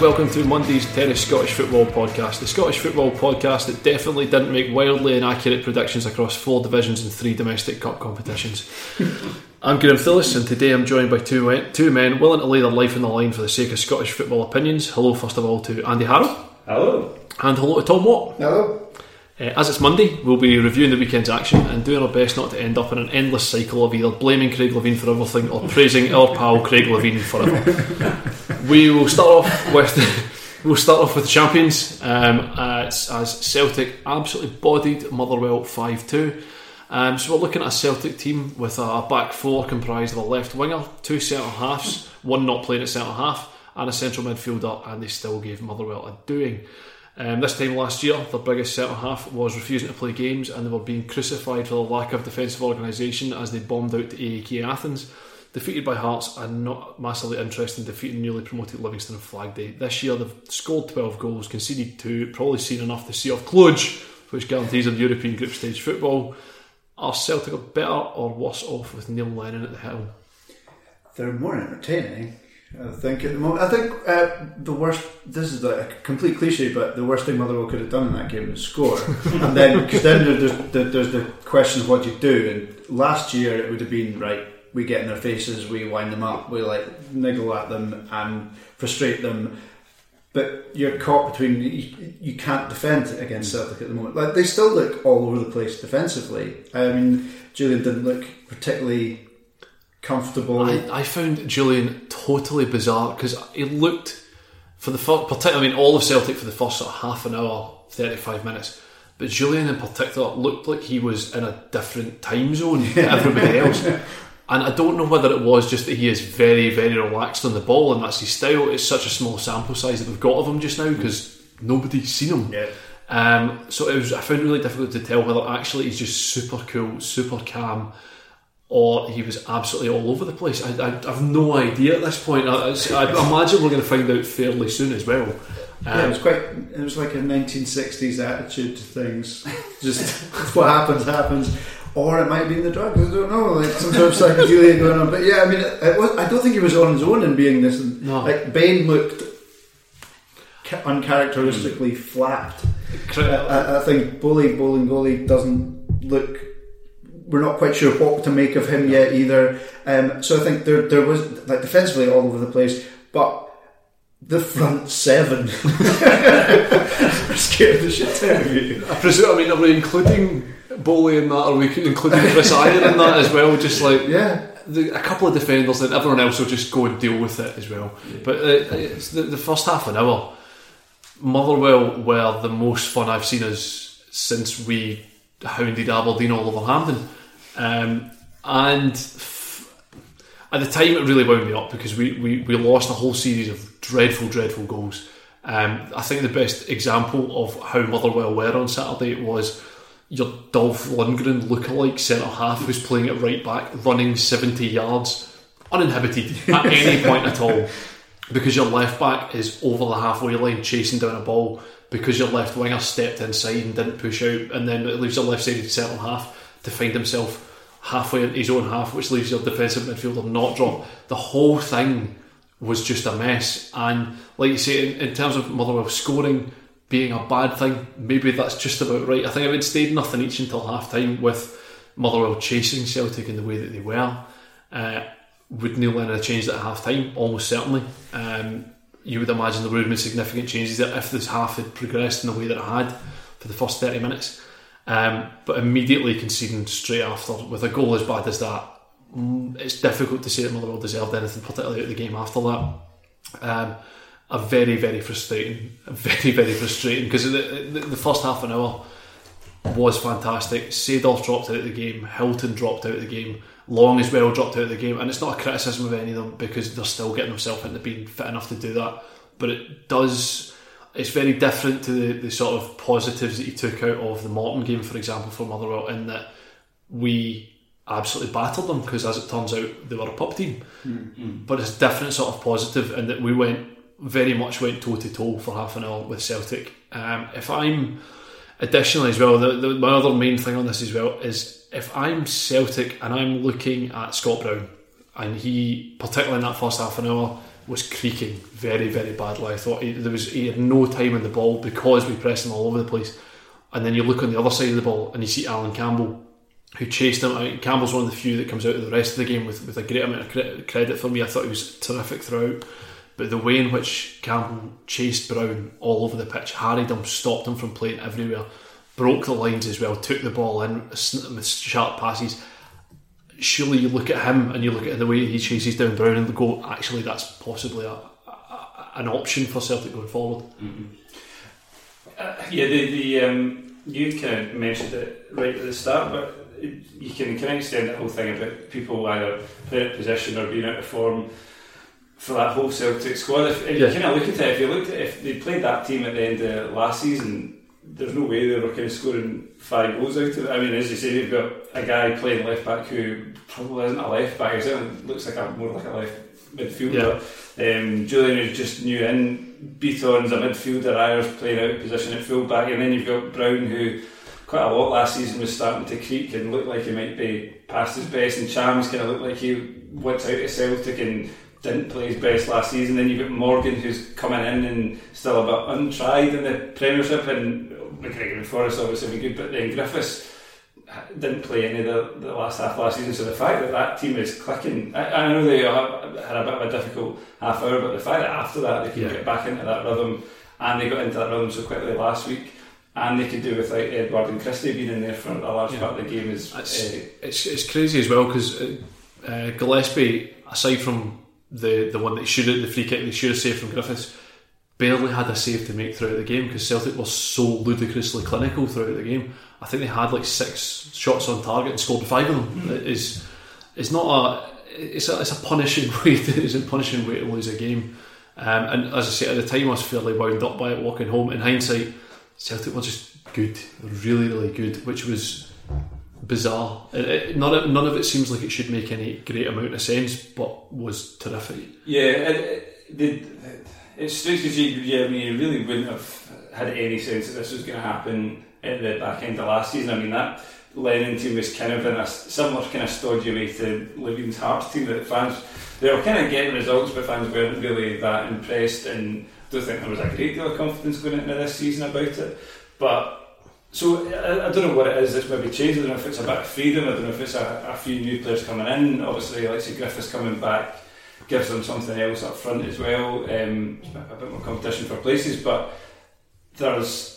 Welcome to Monday's Tennis Scottish Football Podcast, the Scottish football podcast that definitely didn't make wildly inaccurate predictions across four divisions and three domestic cup competitions. I'm Graeme Phillips and today I'm joined by two, two men willing to lay their life on the line for the sake of Scottish football opinions. Hello, first of all, to Andy Harrow. Hello. And hello to Thom Watt. Hello. Uh, as it's Monday, we'll be reviewing the weekend's action and doing our best not to end up in an endless cycle of either blaming Craig Levein for everything or praising our pal Craig Levein forever. we will start off with we'll start off with the champions um, as, as Celtic absolutely bodied Motherwell five two. Um, so we're looking at a Celtic team with a back four comprised of a left winger, two centre halves, one not playing at centre half, and a central midfielder, and they still gave Motherwell a doing. Um, this time last year, their biggest centre half was refusing to play games and they were being crucified for the lack of defensive organisation as they bombed out to AEK Athens. Defeated by Hearts and not massively interested in defeating newly promoted Livingston on Flag Day. This year they've scored 12 goals, conceded 2, probably seen enough to see off Cluj, which guarantees them European group stage football. Are Celtic better or worse off with Neil Lennon at the helm? They're more entertaining. I think at the moment. I think uh, the worst. This is a complete cliche, but the worst thing Motherwell could have done in that game was score. and then, because then there's the, there's the question of what you do. And last year it would have been right. We get in their faces, we wind them up, we like niggle at them and frustrate them. But you're caught between you, you can't defend against Celtic at the moment. Like they still look all over the place defensively. I mean, Jullien didn't look particularly comfortable. I, I found Jullien totally bizarre because he looked for the first, particularly, I mean, all of Celtic for the first sort of half an hour, 35 minutes. But Jullien in particular looked like he was in a different time zone to everybody else. And I don't know whether it was just that he is very, very relaxed on the ball and that's his style. It's such a small sample size that we've got of him just now because nobody's seen him. Yeah. Um, so it was. I found it really difficult to tell whether actually he's just super cool, super calm, or he was absolutely all over the place. I, I, have no idea at this point. I, I, imagine we're going to find out fairly soon as well. yeah, it was um, quite. It was like a 1960s attitude to things. Just what happens happens, or it might be in the drugs. I don't know, like some sort of psychedelia going on. But yeah, I mean, it was, I don't think he was on his own in being this. No. Like Bain looked ca- uncharacteristically flat. I, I- uh, I think Boli Bolingoli doesn't look. We're not quite sure what to make of him yet either. Um, so I think there there was like defensively all over the place, but the front seven scared the shit out of you. I presume. I mean, are we including Boli in that? Are we including Chris Ajer in that as well? Just like Yeah, the, a couple of defenders, and everyone else will just go and deal with it as well. But uh, it's the, the first half an hour, Motherwell were the most fun I've seen us since we hounded Aberdeen all over Hampden. Um, and f- at the time, it really wound me up because we, we, we lost a whole series of dreadful, dreadful goals. Um, I think the best example of how Motherwell were on Saturday was your Dolph Lundgren lookalike centre half who's playing at right back, running 70 yards uninhibited at any point at all because your left back is over the halfway line chasing down a ball because your left winger stepped inside and didn't push out and then it leaves your left sided centre half to find himself halfway into his own half which leaves your defensive midfielder not drop the whole thing was just a mess and like you say in, in terms of Motherwell scoring being a bad thing maybe that's just about right I think if it would stayed nothing each until half time with Motherwell chasing Celtic in the way that they were uh, would Neil Lennon have changed at half time? Almost certainly. Um, you would imagine there would have been significant changes there if this half had progressed in the way that it had for the first 30 minutes. Um, but immediately conceding straight after with a goal as bad as that, mm, it's difficult to say that Motherwell deserved anything particularly out of the game after that. Um, a very, very frustrating, very, very frustrating because the, the, the first half an hour was fantastic. Seedorf dropped out of the game, Hylton dropped out of the game, Long as well dropped out of the game, and it's not a criticism of any of them because they're still getting themselves into being fit enough to do that. But it does. It's very different to the, the sort of positives that he took out of the Morton game, for example, for Motherwell, in that we absolutely battered them because, as it turns out, they were a pup team. Mm-hmm. But it's a different sort of positive in that we went very much went toe to toe for half an hour with Celtic. Um, if I'm additionally as well, the, the, my other main thing on this as well is if I'm Celtic and I'm looking at Scott Brown, and he, particularly in that first half an hour, was creaking very, very badly. I thought he, there was he had no time in the ball because we pressed him all over the place. And then you look on the other side of the ball and you see Allan Campbell, who chased him. I mean, Campbell's one of the few that comes out of the rest of the game with, with a great amount of credit for me. I thought he was terrific throughout. But the way in which Campbell chased Brown all over the pitch, harried him, stopped him from playing everywhere, broke the lines as well, took the ball in with sharp passes. Surely you look at him and you look at the way he chases down Brown and go, actually, that's possibly a, a, an option for Celtic going forward. Mm-hmm. Uh, yeah, the, the um, you kind of mentioned it right at the start, but you can kind of extend the whole thing about people either playing out of position or being out of form for that whole Celtic squad. If, if Yeah. you kind of look at it, if you looked at if they played that team at the end of last season, there's no way they were kind of scoring five goals out of it. I mean, as you say, they've got a guy playing left back who probably isn't a left back. He certainly looks like a more like a left midfielder. Um, Jullien is just new in. Bitton's a midfielder. Ajer's playing out of position at full back, and then you've got Brown who. Quite a lot last season was starting to creak and looked like he might be past his best, and Ntcham's kind of looked like he went out of Celtic and didn't play his best last season. Then you've got Morgan who's coming in and still a bit untried in the Premiership, and McGregor and Forrest obviously been good, but then Griffiths didn't play any of the, the last half last season. So the fact that that team is clicking, I, I know they had a bit of a difficult half hour, but the fact that after that they can Yeah. get back into that rhythm, and they got into that rhythm so quickly last week. And they could do without Edouard and Christie being in there for a large Yeah. part of the game. Is It's, uh, it's, it's crazy as well because uh, uh, Gillespie, aside from the, the one that he should have, the free kick they should have saved from Griffiths, barely had a save to make throughout the game because Celtic was so ludicrously clinical throughout the game. I think they had like six shots on target and scored five of them. It is it's not a it's a, it's a punishing way to, it's a punishing way to lose a game. Um, and as I say, at the time I was fairly wound up by it walking home. In hindsight, Celtic were just good, really, really good, which was bizarre. It, it, none, of, none of it seems like it should make any great amount of sense, but was terrific. Yeah, it, it, the, it strikes me, yeah, I mean, you really wouldn't have had any sense that this was going to happen at the back end of last season. I mean, that Lennon team was kind of in a similar kind of stodgy way to Levein's Hearts team that fans, they were kind of getting results, but fans weren't really that impressed and don't think there was a great deal of confidence going into this season about it. But so I, I don't know what it is that's maybe changed. I don't know if it's a bit of freedom. I don't know if it's a, a few new players coming in. Obviously, say Griffiths coming back gives them something else up front as well. Um, a bit more competition for places, but there's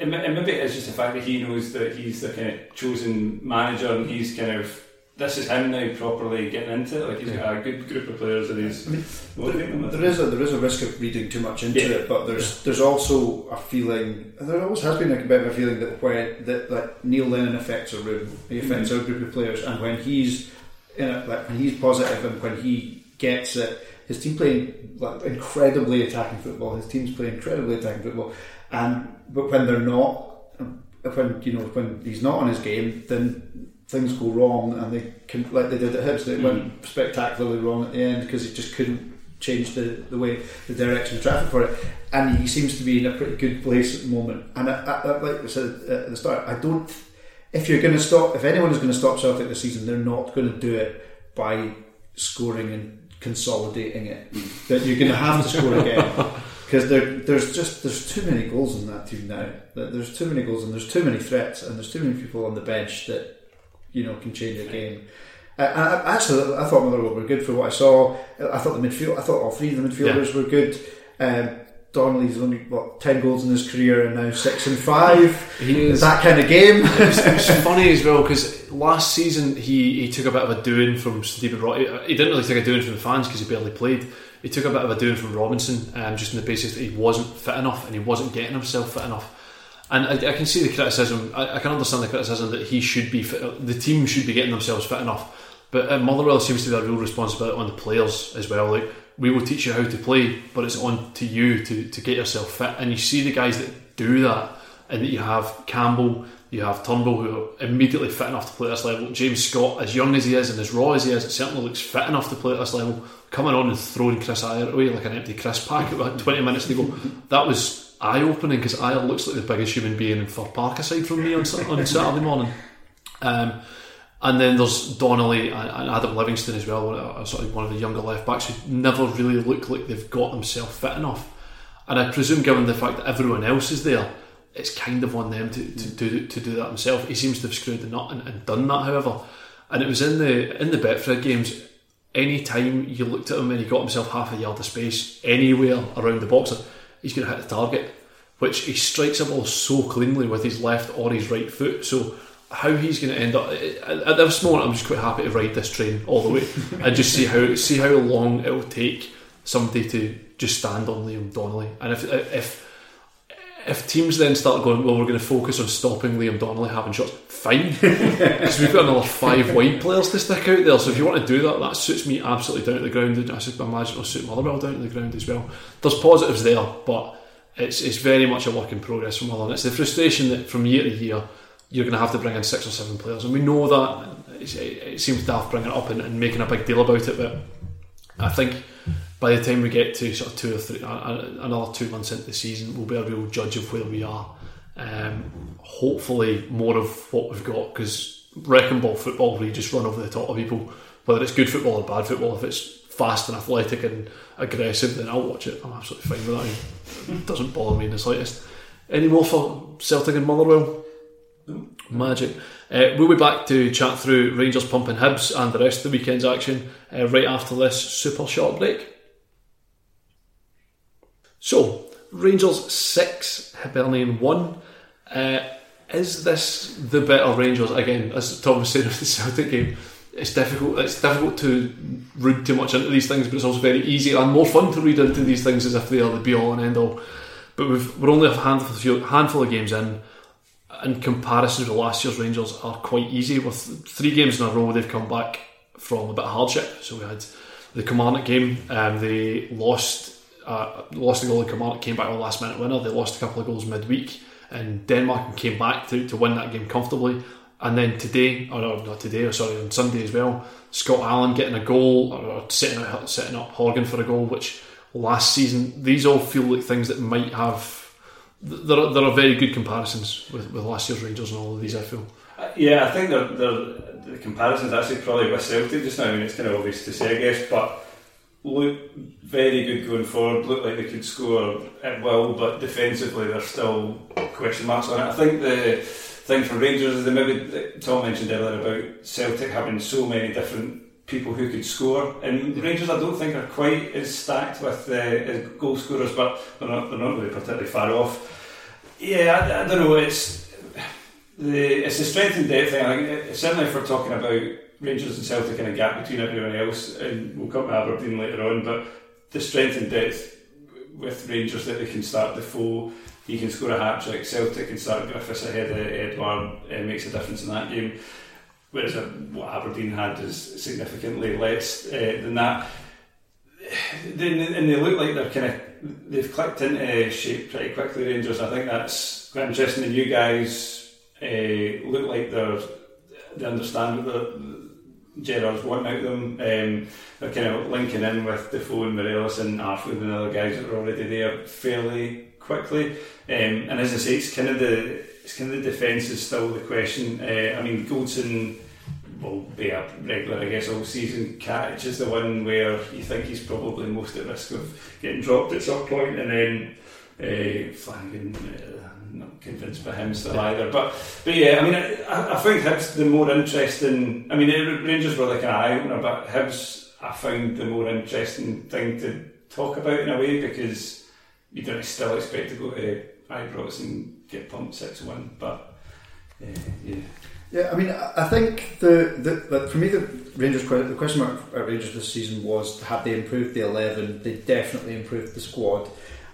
and maybe it's just the fact that he knows that he's the kind of chosen manager and he's kind of this is him now properly getting into it. Like he's got a good group of players that he's motivating them. with. There is a there is a risk of reading too much into Yeah. it, but there's there's also a feeling. There always has been a bit of a feeling that when that like Neil Lennon affects a room, he affects Mm-hmm. a group of players, and when he's in it, like when he's positive and when he gets it, his team playing like incredibly attacking football. His team's playing incredibly attacking football, and but when they're not, when you know when he's not on his game, then things go wrong, and they can like they did at Hibs. They went mm. spectacularly wrong at the end because he just couldn't change the, the way the direction of traffic for it. And he seems to be in a pretty good place at the moment. And I, I, I- like I said at the start, I don't. If you're going to stop, if anyone is going to stop Celtic this season, they're not going to do it by scoring and consolidating it. that you're going to have to score again because there, there's just there's too many goals in that team now. That There's too many goals and there's too many threats and there's too many people on the bench that you know can change a game. Uh, I, I, actually, I thought Motherwell were good for what I saw. I thought the midfield, I thought all three of the midfielders were good. Um, Donnelly's only what ten goals in his career and now six and five. He Is that kind of game? it was funny as well because last season he, he took a bit of a doing from Stephen Rock. He he didn't really take a doing from the fans because he barely played. He took a bit of a doing from Robinson, um, just on the basis that he wasn't fit enough and he wasn't getting himself fit enough. And I, I can see the criticism. I, I can understand the criticism that he should be fit. The team should be getting themselves fit enough. But uh, Motherwell seems to be a real responsibility on the players as well. Like we will teach you how to play, but it's on to you to, to get yourself fit. And you see the guys that do that, and that you have Campbell, you have Turnbull, who are immediately fit enough to play at this level. James Scott, as young as he is and as raw as he is, it certainly looks fit enough to play at this level. Coming on and throwing Chris Ajer away like an empty crisp packet with 20 minutes to go, that was eye opening because Ajer looks like the biggest human being in Fir Park aside from me on, on Saturday morning. Um, and then there's Donnelly and, Adam Livingston as well, sort of one of the younger left backs who never really look like they've got themselves fit enough. And I presume, given the fact that everyone else is there, it's kind of on them to, to, mm. do, to do that himself. He seems to have screwed the nut and, and done that, however. And it was in the in the Betfred games. Any time you looked at him and he got himself half a yard of space anywhere around the box, he's going to hit the target. Which he strikes a ball so cleanly with his left or his right foot. So how he's going to end up at this moment, I'm just quite happy to ride this train all the way and just see how see how long it will take somebody to just stand on Liam Donnelly. And if if if teams then start going, well, we're going to focus on stopping Liam Donnelly having shots, fine, because we've got another five wide players to stick out there. So if you want to do that, that suits me absolutely down to the ground. And I imagine it'll suit Motherwell down to the ground as well. There's positives there, but it's it's very much a work in progress from Motherwell. It's the frustration that from year to year you're going to have to bring in six or seven players, and we know that. It, seems daft bringing it up and, and making a big deal about it, but I think by the time we get to sort of two or three, another two months into the season, we'll be a real judge of where we are. Um, hopefully, more of what we've got because wrecking ball football, we just run over the top of people, whether it's good football or bad football, if it's fast and athletic and aggressive, then I'll watch it. I'm absolutely fine with that. It doesn't bother me in the slightest. Any more for Celtic and Motherwell? Magic. Uh, we'll be back to chat through Rangers pumping Hibs and the rest of the weekend's action uh, right after this super short break. So, Rangers 6, Hibernian 1. Uh, is this the better Rangers? Again, as Tom was saying with the Celtic game, it's difficult. It's difficult to read too much into these things, but it's also very easy and more fun to read into these things as if they are the be all and end all. But we've, we're only a handful, handful of games in in comparison to last year's Rangers are quite easy. With three games in a row, they've come back from a bit of hardship. So we had the Kilmarnock game, um, they lost uh, lost a goal in Kilmarnock, came back with a last minute winner. They lost a couple of goals midweek in Denmark and came back to, to win that game comfortably. And then today, or no, not today, or sorry, on Sunday as well, Scott Allan getting a goal or setting setting up Horgan for a goal, which last season, these all feel like things that might have there are, there are very good comparisons with, with last year's Rangers and all of these. I feel. Uh, Yeah, I think they're, they're, the comparison's actually probably with Celtic just now. I mean, it's kind of obvious to say, I guess, but look very good going forward. Look like they could score at will, but defensively there's still question marks on it. I think the thing for Rangers is that maybe Tom mentioned earlier about Celtic having so many different people who could score, and Rangers I don't think are quite as stacked with uh, as goal scorers, but they're not, they're not really particularly far off. Yeah, I, I don't know. It's the it's the strength and depth thing. It- certainly if we're talking about Rangers and Celtic and a gap between everyone else, and we'll come to Aberdeen later on. But the strength and depth with Rangers that they can start Defoe. He can score a hat trick. Celtic can start Griffiths ahead of Edouard. It makes a difference in that game. Whereas uh, what Aberdeen had is significantly less uh, than that. They, and they look like they're kind of they've clicked into shape pretty quickly. Rangers. I think that's quite interesting. The new guys uh, look like they're they understand what the Gerrard's wanting out of them. Um, they're kind of linking in with Defoe and Morelos and Arfield and other guys that are already there fairly quickly. Um, and as I say, it's kind of the it's kind of the defence is still the question. Uh, I mean, Goldson will be a regular, I guess, all season. Katic is the one where you think he's probably most at risk of getting dropped at some point, and then uh, Flanagan. Uh, not convinced by him still either, but but yeah, I mean, I, I think Hibs the more interesting. I mean, Rangers were like an eye opener, but Hibs I found the more interesting thing to talk about in a way because you don't still expect to go to Ibrox and get pumped six one, but uh, yeah. Yeah, I mean, I think the, the for me the Rangers the question mark at Rangers this season was had they improved the eleven, they definitely improved the squad.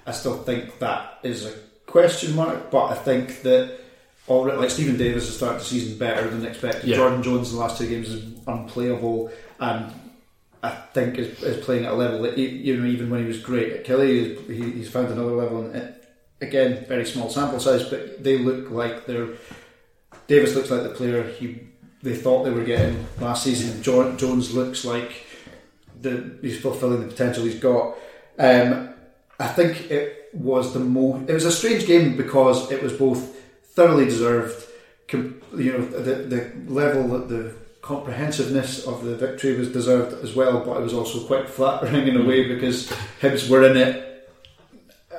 I still think that is a question mark, but I think that already like Steven Davis has started the season better than expected. Yeah. Jordan Jones in the last two games is unplayable, and I think is, is playing at a level that you know even when he was great at Killie, he, he's found another level. And again, very small sample size, but they look like they're. Davis looks like the player he they thought they were getting last season. Jones looks like the he's fulfilling the potential he's got. Um, I think it was the most. It was a strange game because it was both thoroughly deserved. You know, the the level that the comprehensiveness of the victory was deserved as well, but it was also quite flattering in a way because Hibs were in it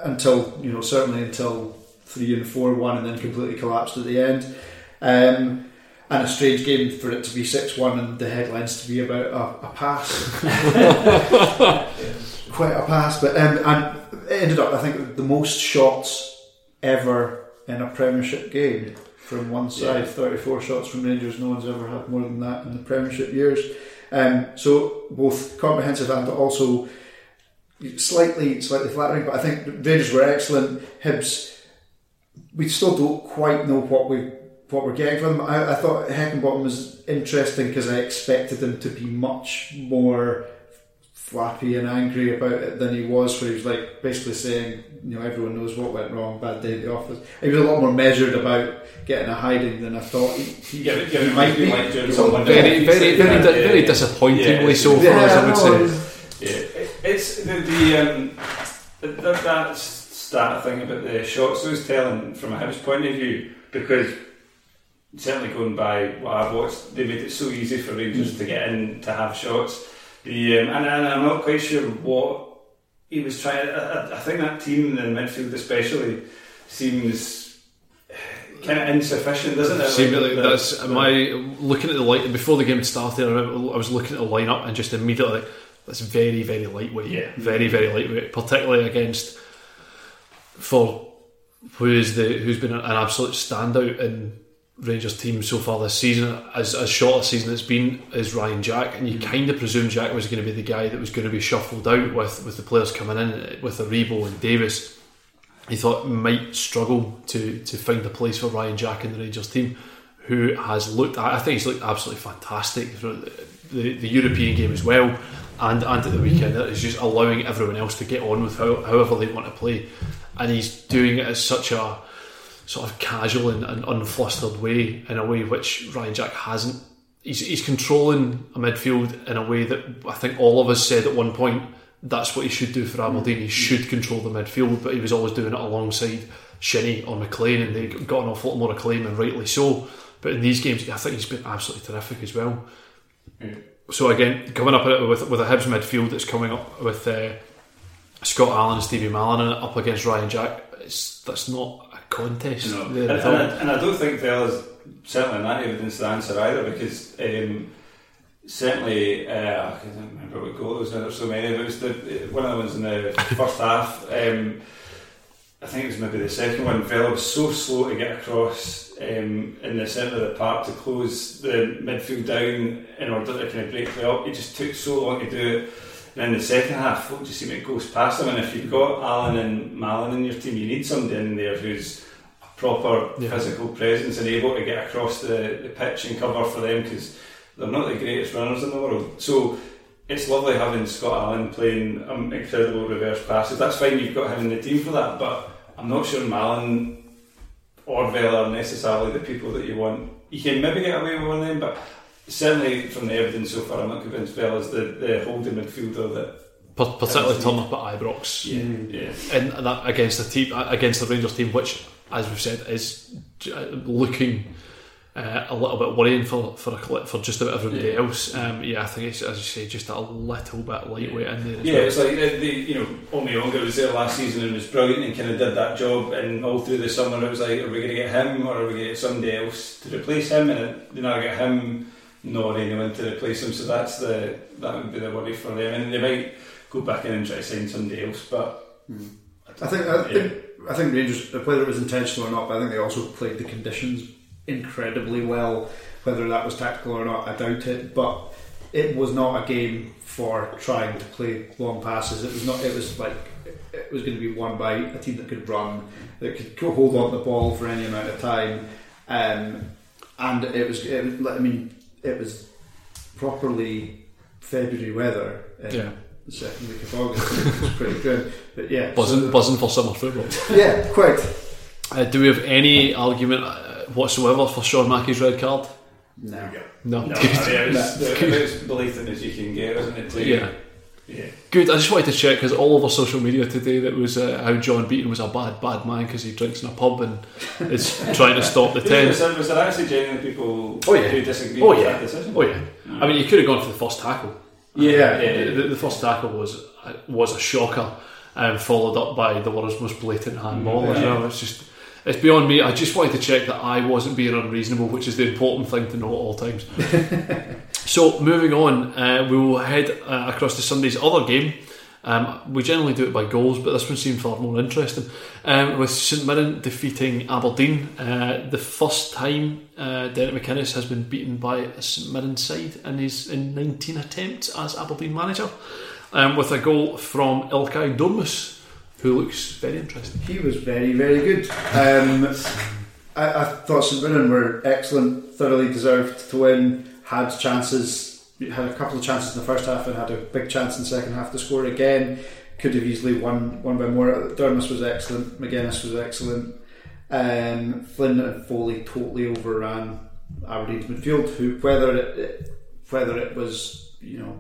until you know certainly until three and four one, and then completely collapsed at the end. Um, and a strange game for it to be six one and the headlines to be about a, a pass. Quite a pass, but um, and it ended up I think the most shots ever in a Premiership game from one side. Yeah. Thirty four shots from Rangers. No one's ever had more than that in the Premiership years. Um, so both comprehensive and also slightly slightly flattering. But I think Rangers were excellent. Hibs, we still don't quite know what we what we're getting from them. I, I thought Heckingbottom was interesting because I expected him to be much more flappy and angry about it than he was, where he was like basically saying, you know, everyone knows what went wrong, bad day at the office. He was a lot more measured about getting a hiding than I thought he, he, yeah, he, he might be. Like very, very, very, very, very disappointingly yeah, so far, yeah, as I would no, say. Yeah, it's the, the um, that, that stat thing about the shots was telling from a house point of view because certainly going by what I've watched, they made it so easy for Rangers to get in to have shots. The um, and, and, I'm not quite sure what he was trying. I, I think that team in the midfield, especially, seems kind of insufficient, doesn't it? See, like, like that's the, my looking at the light before the game started. I, I was looking at the lineup and just immediately like, that's very very lightweight. Yeah, very very lightweight, particularly against for who is the who's been an absolute standout in Rangers team so far this season, as, as short a season it's been, is Ryan Jack, and you mm. kind of presume Jack was going to be the guy that was going to be shuffled out with, with the players coming in with Aribo and Davis. He thought might struggle to to find a place for Ryan Jack in the Rangers team, who has looked. I think he's looked absolutely fantastic for the, the European game as well, and and at the weekend. It's just allowing everyone else to get on with how, however they want to play, and he's doing it as such a sort of casual and, and unflustered way, in a way which Ryan Jack hasn't. He's, he's controlling a midfield in a way that I think all of us said at one point that's what he should do for Aberdeen. He should control the midfield, but he was always doing it alongside Shinnie or McLean, and they got an awful lot more acclaim, and rightly so. But in these games, I think he's been absolutely terrific as well. So again, coming up with with a Hibs midfield that's coming up with uh, Scott Allan and Stevie Mallan up against Ryan Jack, it's, that's not contest. No. And, and, I, and, I, don't think there's certainly not evidence the answer either because um, certainly uh, I can't remember what goal it was. There's so many. But it was the one of the ones in the first half. Um, I think it was maybe the second one. Vela was so slow to get across um, in the centre of the park to close the midfield down in order to kind of break play up. It just took so long to do it. And in the second half, folk just seem it goes past them. And if you've got Allan and Mallan in your team, you need somebody in there who's a proper Yeah. physical presence and able to get across the, the pitch and cover for them because they're not the greatest runners in the world. So it's lovely having Scott Allan playing um, incredible reverse passes. That's fine, you've got him in the team for that, but I'm not sure Mallan or Vela are necessarily the people that you want. You can maybe get away with one of them, but certainly from the evidence so far, I'm not convinced Vela's the, the holding midfielder that. particularly turn up at Ibrox. Yeah, yeah. and that against the team against the Rangers team, which, as we've said, is looking uh, a little bit worrying for for a, for just about everybody Yeah. else. Um, yeah, I think it's as you say, just a little bit lightweight in there. Yeah, well. it's like the, the you know Omeonga was there last season and was brilliant and kind of did that job. And all through the summer, it was like, are we going to get him or are we going to get somebody else to replace him? And they never get him nor anyone to replace him. So that's the that would be the worry for them. And they might go back in and try to sign somebody else, but I think I think I think Rangers, whether it was intentional or not, but I think they also played the conditions incredibly well. Whether that was tactical or not, I doubt it. But it was not a game for trying to play long passes. It was not. It was like it was going to be won by a team that could run, that could hold on to the ball for any amount of time, um, and it was. It was I mean, it was properly February weather. In Yeah. The second week of August, it was pretty good. But yeah, buzzing, so- buzzing for summer football. yeah, quite. Uh, do we have any argument uh, whatsoever for Sean Mackie's red card? No. No. no, I mean, it was the, as blatant as you can get, isn't it? To- Yeah. Yeah. Good. I just wanted to check because all over social media today that was uh, how John Beaton was a bad, bad man because he drinks in a pub and is trying to stop the ten. there, was there actually genuine people Oh, yeah. who disagreed Oh with yeah. that decision? Oh yeah. I mean, you could have gone for the first tackle. Yeah. The, the, the first tackle was was a shocker, um, followed up by the world's most blatant handball. as well. It's just it's beyond me. I just wanted to check that I wasn't being unreasonable, which is the important thing to know at all times. so moving on, uh, we will head uh, across to Sunday's other game. Um, we generally do it by goals, but this one seemed far more interesting. Um, with St Mirren defeating Aberdeen, uh, the first time uh, Derek McInnes has been beaten by a St Mirren side in his in 19 attempts as Aberdeen manager, um, with a goal from Ilkay Durmus, who looks very interesting. He was very, very good. Um, I, I thought St Mirren were excellent, thoroughly deserved to win, had chances, had a couple of chances in the first half and had a big chance in the second half to score again. Could have easily won, won by more. Durmus was excellent, McGuinness was excellent. Um, Flynn and Foley totally overran Aberdeen's midfield, who, whether it, whether it was, you know,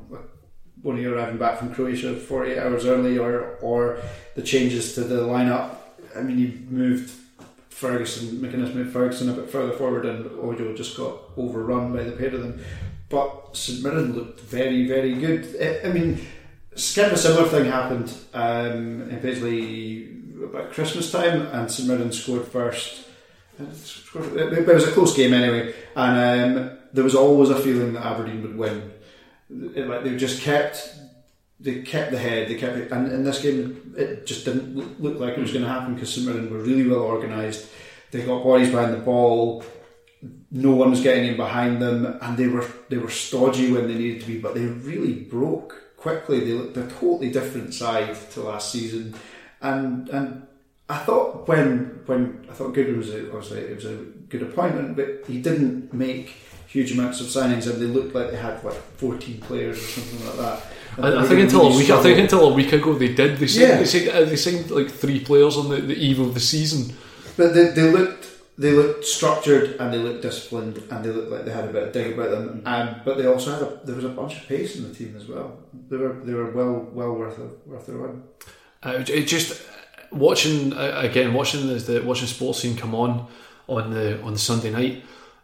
when you arriving back from Croatia 48 hours early or or the changes to the lineup. I mean, he moved Ferguson, McInnes moved Ferguson a bit further forward, and Ojo just got overrun by the pair of them. But St Mirren looked very, very good. I, I mean, kind of a similar thing happened um, in Paisley about Christmas time, and St Mirren scored first. Uh, it was a close game anyway, and um, there was always a feeling that Aberdeen would win. Like they just kept they kept the head, they kept it, and in this game it just didn't look, like it was going to happen because St were really well organised. They got bodies behind the ball. No one was getting in behind them, and they were they were stodgy when they needed to be, but they really broke quickly. They looked a totally different side to last season, and and I thought when when I thought Goodwin was a, obviously it was a good appointment, but he didn't make huge amounts of signings, and they looked like they had like fourteen players or something like that. I, I think until really a week. I think until a week ago they did. They signed, Yeah. they, signed, uh, they signed like three players on the, the eve of the season. But they, they looked they looked structured and they looked disciplined and they looked like they had a bit of dig about them. Um, but they also had a there was a bunch of pace in the team as well. They were they were well well worth a, worth their win. Uh, it just watching uh, again, watching the, the watching sports scene come on on the on the Sunday night.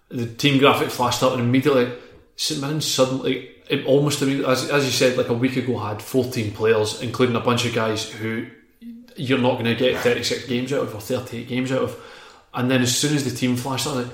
The team graphic flashed up and immediately St Mirren suddenly, it almost immediately, as, as you said, like a week ago, had 14 players, including a bunch of guys who you're not going to get 36 games out of or 38 games out of. And then as soon as the team flashed up, like,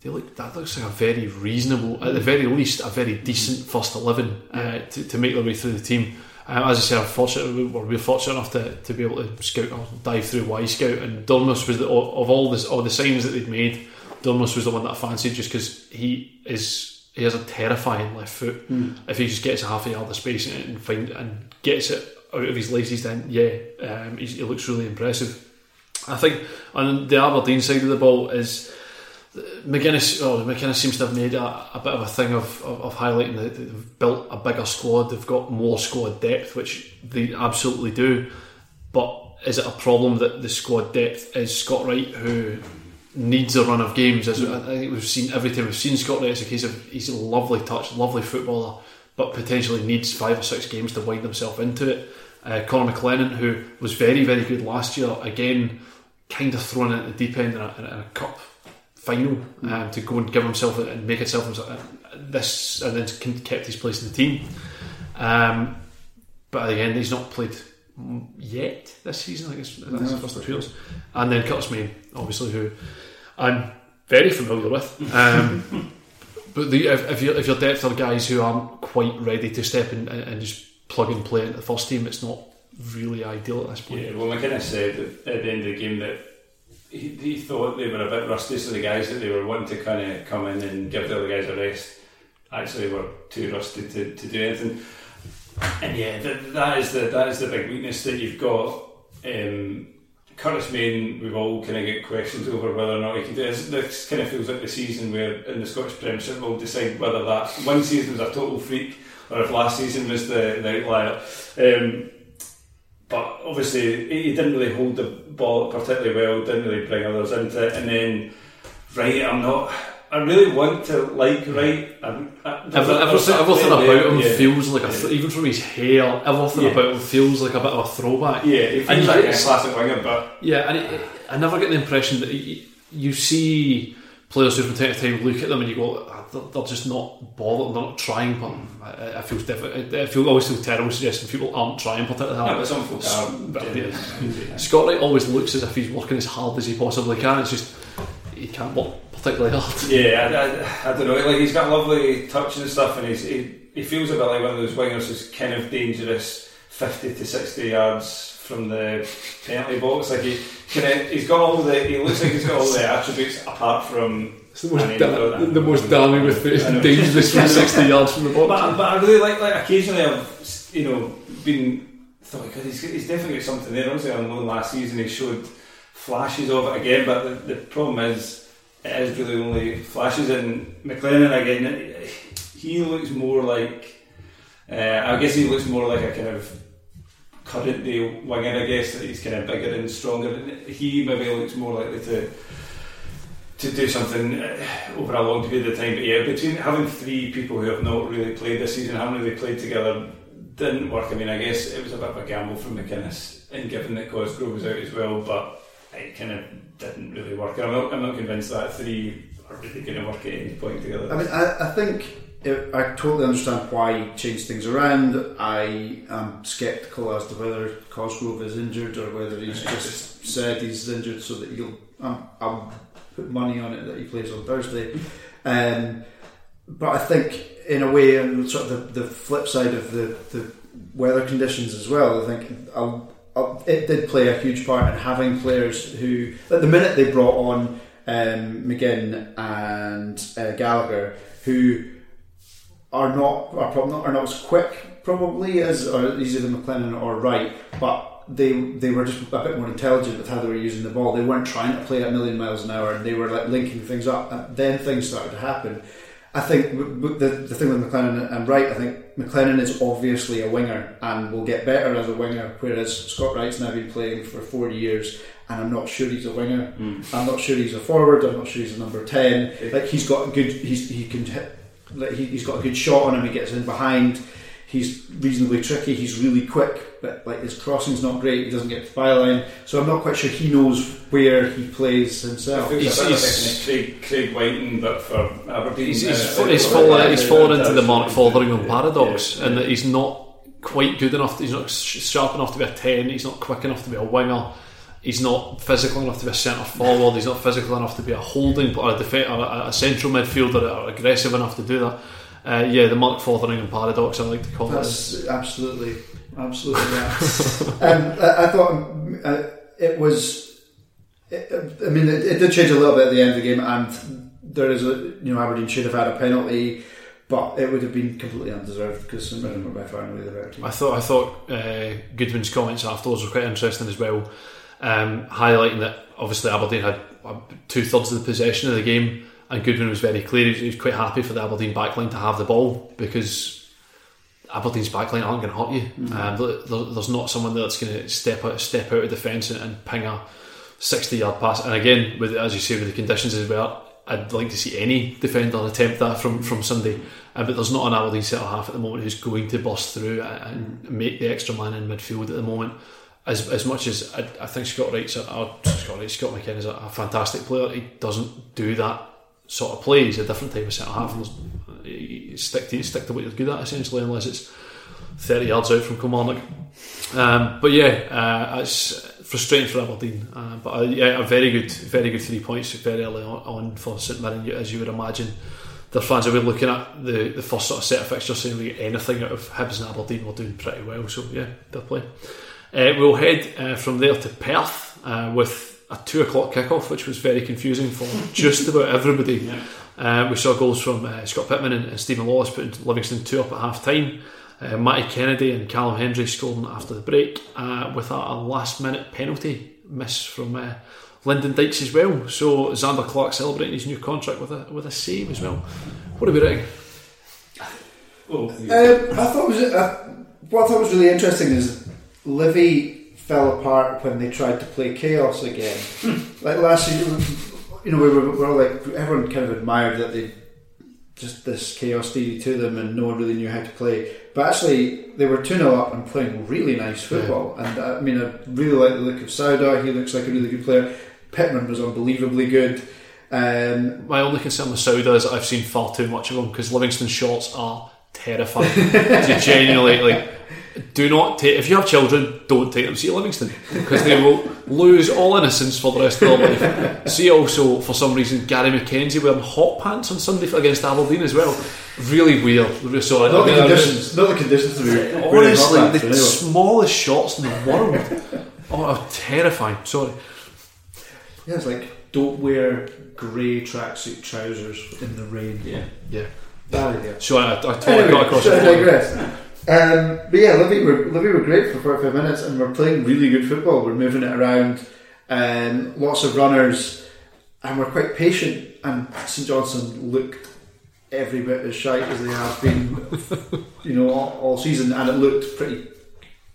they look that looks like a very reasonable, at the very least, a very decent first eleven uh, to, to make their way through the team. Um, as I said, unfortunately, were, we were fortunate enough to, to be able to scout or dive through Wyscout, and Durmus was the, of all this all the signs that they'd made. Durmus was the one that I fancied just because he is he has a terrifying left foot. If he just gets a half a yard of space and find and gets it out of his laces, then yeah, um, he's, he looks really impressive. I think on the Aberdeen side of the ball is McInnes. Oh, McInnes seems to have made a, a bit of a thing of, of, of highlighting that they've built a bigger squad. They've got more squad depth, which they absolutely do. But is it a problem that the squad depth is Scott Wright, who needs a run of games? As I think we've seen every time we've seen Scott Wright, it's a case of he's a lovely touch, lovely footballer, but potentially needs five or six games to wind himself into it. Uh, Connor McLennan, who was very, very good last year, again, kind of thrown at the deep end in a, in a cup final um, to go and give himself and make himself this, and then kept his place in the team. Um, but again, he's not played mm, yet this season. I guess that's the first appearance. And then Curtis Main, obviously, who I'm very familiar with. Um, but the, if, if, your if your depth are guys who aren't quite ready to step in and, and just plug and play into the first team, it's not really ideal at this point. Yeah, well, McKinnon said at the end of the game that he, he thought they were a bit rusty, so the guys that they were wanting to kind of come in and give the other guys a rest actually were too rusty to, to do anything. And yeah, that, that is the that is the big weakness that you've got. Um, Curtis Main, we've all kind of get questions over whether or not he can do this. This kind of feels like the season where in the Scottish Premiership we'll decide whether that one season was a total freak or if last season was the, the outlier. Um, but obviously he didn't really hold the ball particularly well, didn't really bring others into it, and then Wright, I'm not. I really want to like Wright. I'm, I, there's Every, everything, everything about there, him yeah. feels like a Yeah. th- even from his hair, everything Yeah. about him feels like a bit of a throwback. Yeah, it And feels like a classic winger, but Yeah, and it, it- I never get the impression that y you see players who from time to time look at them and you go, "Ah, they're, they're just not bothered, they're not trying. But I, I feel different. I feel always feel terrible suggesting people aren't trying particularly hard. but some folk are. But, genuinely. yeah. Scott Wright always looks as if he's working as hard as he possibly can. It's just he can't work particularly hard. Yeah, I, I, I don't know. Like he's got lovely touch and stuff, and he's, he he feels a bit like one of those wingers who's kind of dangerous, fifty to sixty yards from the penalty box. Like he kind of he's got all the he looks like he's got all the attributes apart from. It's the most, da- the- the most damning with I know. the dangerous from 60 yards from the box. But, but I really like like occasionally I've you know been thought God, he's, he's definitely got something there. Obviously on loan last season he showed flashes of it again, but the, the problem is it is really only flashes. And McLennan again, he looks more like uh, I guess he looks more like a kind of current day winger. I guess that he's kind of bigger and stronger. He maybe looks more likely to to do something uh, over a long period of time. But yeah, between having three people who have not really played this season, haven't really played together, didn't work. I mean, I guess it was a bit of a gamble from McInnes, and given that Cosgrove was out as well, but it kind of didn't really work. I'm not, I'm not convinced that three are really going to work at any point together. I mean, I, I think it, I totally understand why he changed things around. I am sceptical as to whether Cosgrove is injured or whether he's just said he's injured so that he'll. Um, I'll put money on it that he plays on Thursday. Um, but I think, in a way, and sort of the, the flip side of the, the weather conditions as well, I think I'll, it did play a huge part in having players who, at the minute they brought on um, McGinn and uh, Gallagher, who are not are, probably not, are not as quick probably as or either McLennan or Wright, but they they were just a bit more intelligent with how they were using the ball. They weren't trying to play at a million miles an hour, and they were like linking things up. And then things started to happen. I think w- w- the, the thing with McLennan and Wright, I think McLennan is obviously a winger and will get better as a winger, whereas Scott Wright's now been playing for four years, and I'm not sure he's a winger. Hmm. I'm not sure he's a forward. I'm not sure he's a number ten. Like he's got good. He's he can hit. Like he, he's got a good shot on him. He gets in behind. He's reasonably tricky. He's really quick, but like his crossing's not great. He doesn't get to the byline, so I'm not quite sure he knows where he plays himself. It feels He's- a bit like he's- Craig, Craig Whiting, but for Aberdeen. He's, uh, he's, uh, he's, fallen, he's uh, fallen into the Mark Fotheringham paradox, Yeah. and that he's not quite good enough. He's not sharp enough to be a ten. He's not quick enough to be a winger. He's not physical enough to be a centre forward. He's not physical enough to be a holding or a, def- or a, a central midfielder or aggressive enough to do that. Uh, yeah, the Mark Fotheringham paradox. I like to call it. Absolutely. absolutely. Yeah. um, I, I thought um, uh, it was. It, I mean, it, it did change a little bit at the end of the game, and there is a you know Aberdeen should have had a penalty, but it would have been completely undeserved because St Mirren were by far and away the better team. I thought I thought uh, Goodwin's comments afterwards were quite interesting as well, um, highlighting that obviously Aberdeen had two thirds of the possession of the game, and Goodwin was very clear. He was, he was quite happy for the Aberdeen backline to have the ball because Aberdeen's backline aren't going to hurt you. Um, there- there's not someone there that's going to step out step out of defence and, and ping a 60 yard pass. And again, with as you say, with the conditions as well, I'd like to see any defender attempt that from, from Sunday. Uh, but there's not an Aberdeen centre half at the moment who's going to bust through and make the extra man in midfield at the moment. As, as much as I, I think Scott Wright's a, uh, Scott Wright, Scott McKenna is a, a fantastic player, he doesn't do that sort of play. He's a different type of centre half. You stick to stick to what you're good at essentially, unless it's 30 yards out from Kilmarnock. Um, but yeah, uh, it's frustrating for Aberdeen. Uh, but uh, yeah, a very good, very good three points very early on, for St Mirren, as you would imagine. Their fans will be looking at the, the first sort of set of fixtures saying we get anything out of Hibs and Aberdeen. We're doing pretty well, so yeah, they'll play. Uh, we'll head uh, from there to Perth with a two o'clock kickoff, which was very confusing for just about everybody. Uh, we saw goals from uh, Scott Pittman and, and Steven Lawless putting Livingston two up at half time. Uh, Matty Kennedy and Callum Hendry scoring after the break uh, with a, a last minute penalty miss from uh, Lyndon Dykes as well. So Zander Clark celebrating his new contract with a with a save as well. What about it? Well, Um, I thought was uh, what I thought was really interesting is Livy fell apart when they tried to play chaos again. like last year, you know, we were, we were all like everyone kind of admired that they just this chaos theory to them, and no one really knew how to play. But actually, they were two 0 up and playing really nice football. And uh, I mean, I really like the look of Souda. He looks like a really good player. Pittman was unbelievably good. Um, My only concern with Souda is that I've seen far too much of him because Livingston shots are terrifying. genuinely like, do not take if you have children, don't take them to see Livingston because they will lose all innocence for the rest of their life. See also for some reason Gary McKenzie wearing hot pants on Sunday against Aberdeen as well. Really weird. Sorry. not, the I mean, I- conditions, not the conditions to be Honestly, the anyway. smallest shots in the world. Oh, terrifying. Sorry. Yeah, it's like don't wear grey tracksuit trousers in the rain. yeah. Yeah. Bad idea. So I, I totally Anyway, got across I the digress? Um, but yeah, Livy were, Livy were great for 45 minutes and we're playing really good football. We're moving it around, um, lots of runners, and we're quite patient. And St Johnstone looked every bit as shite as they have been, you know, all, all season, and it looked pretty,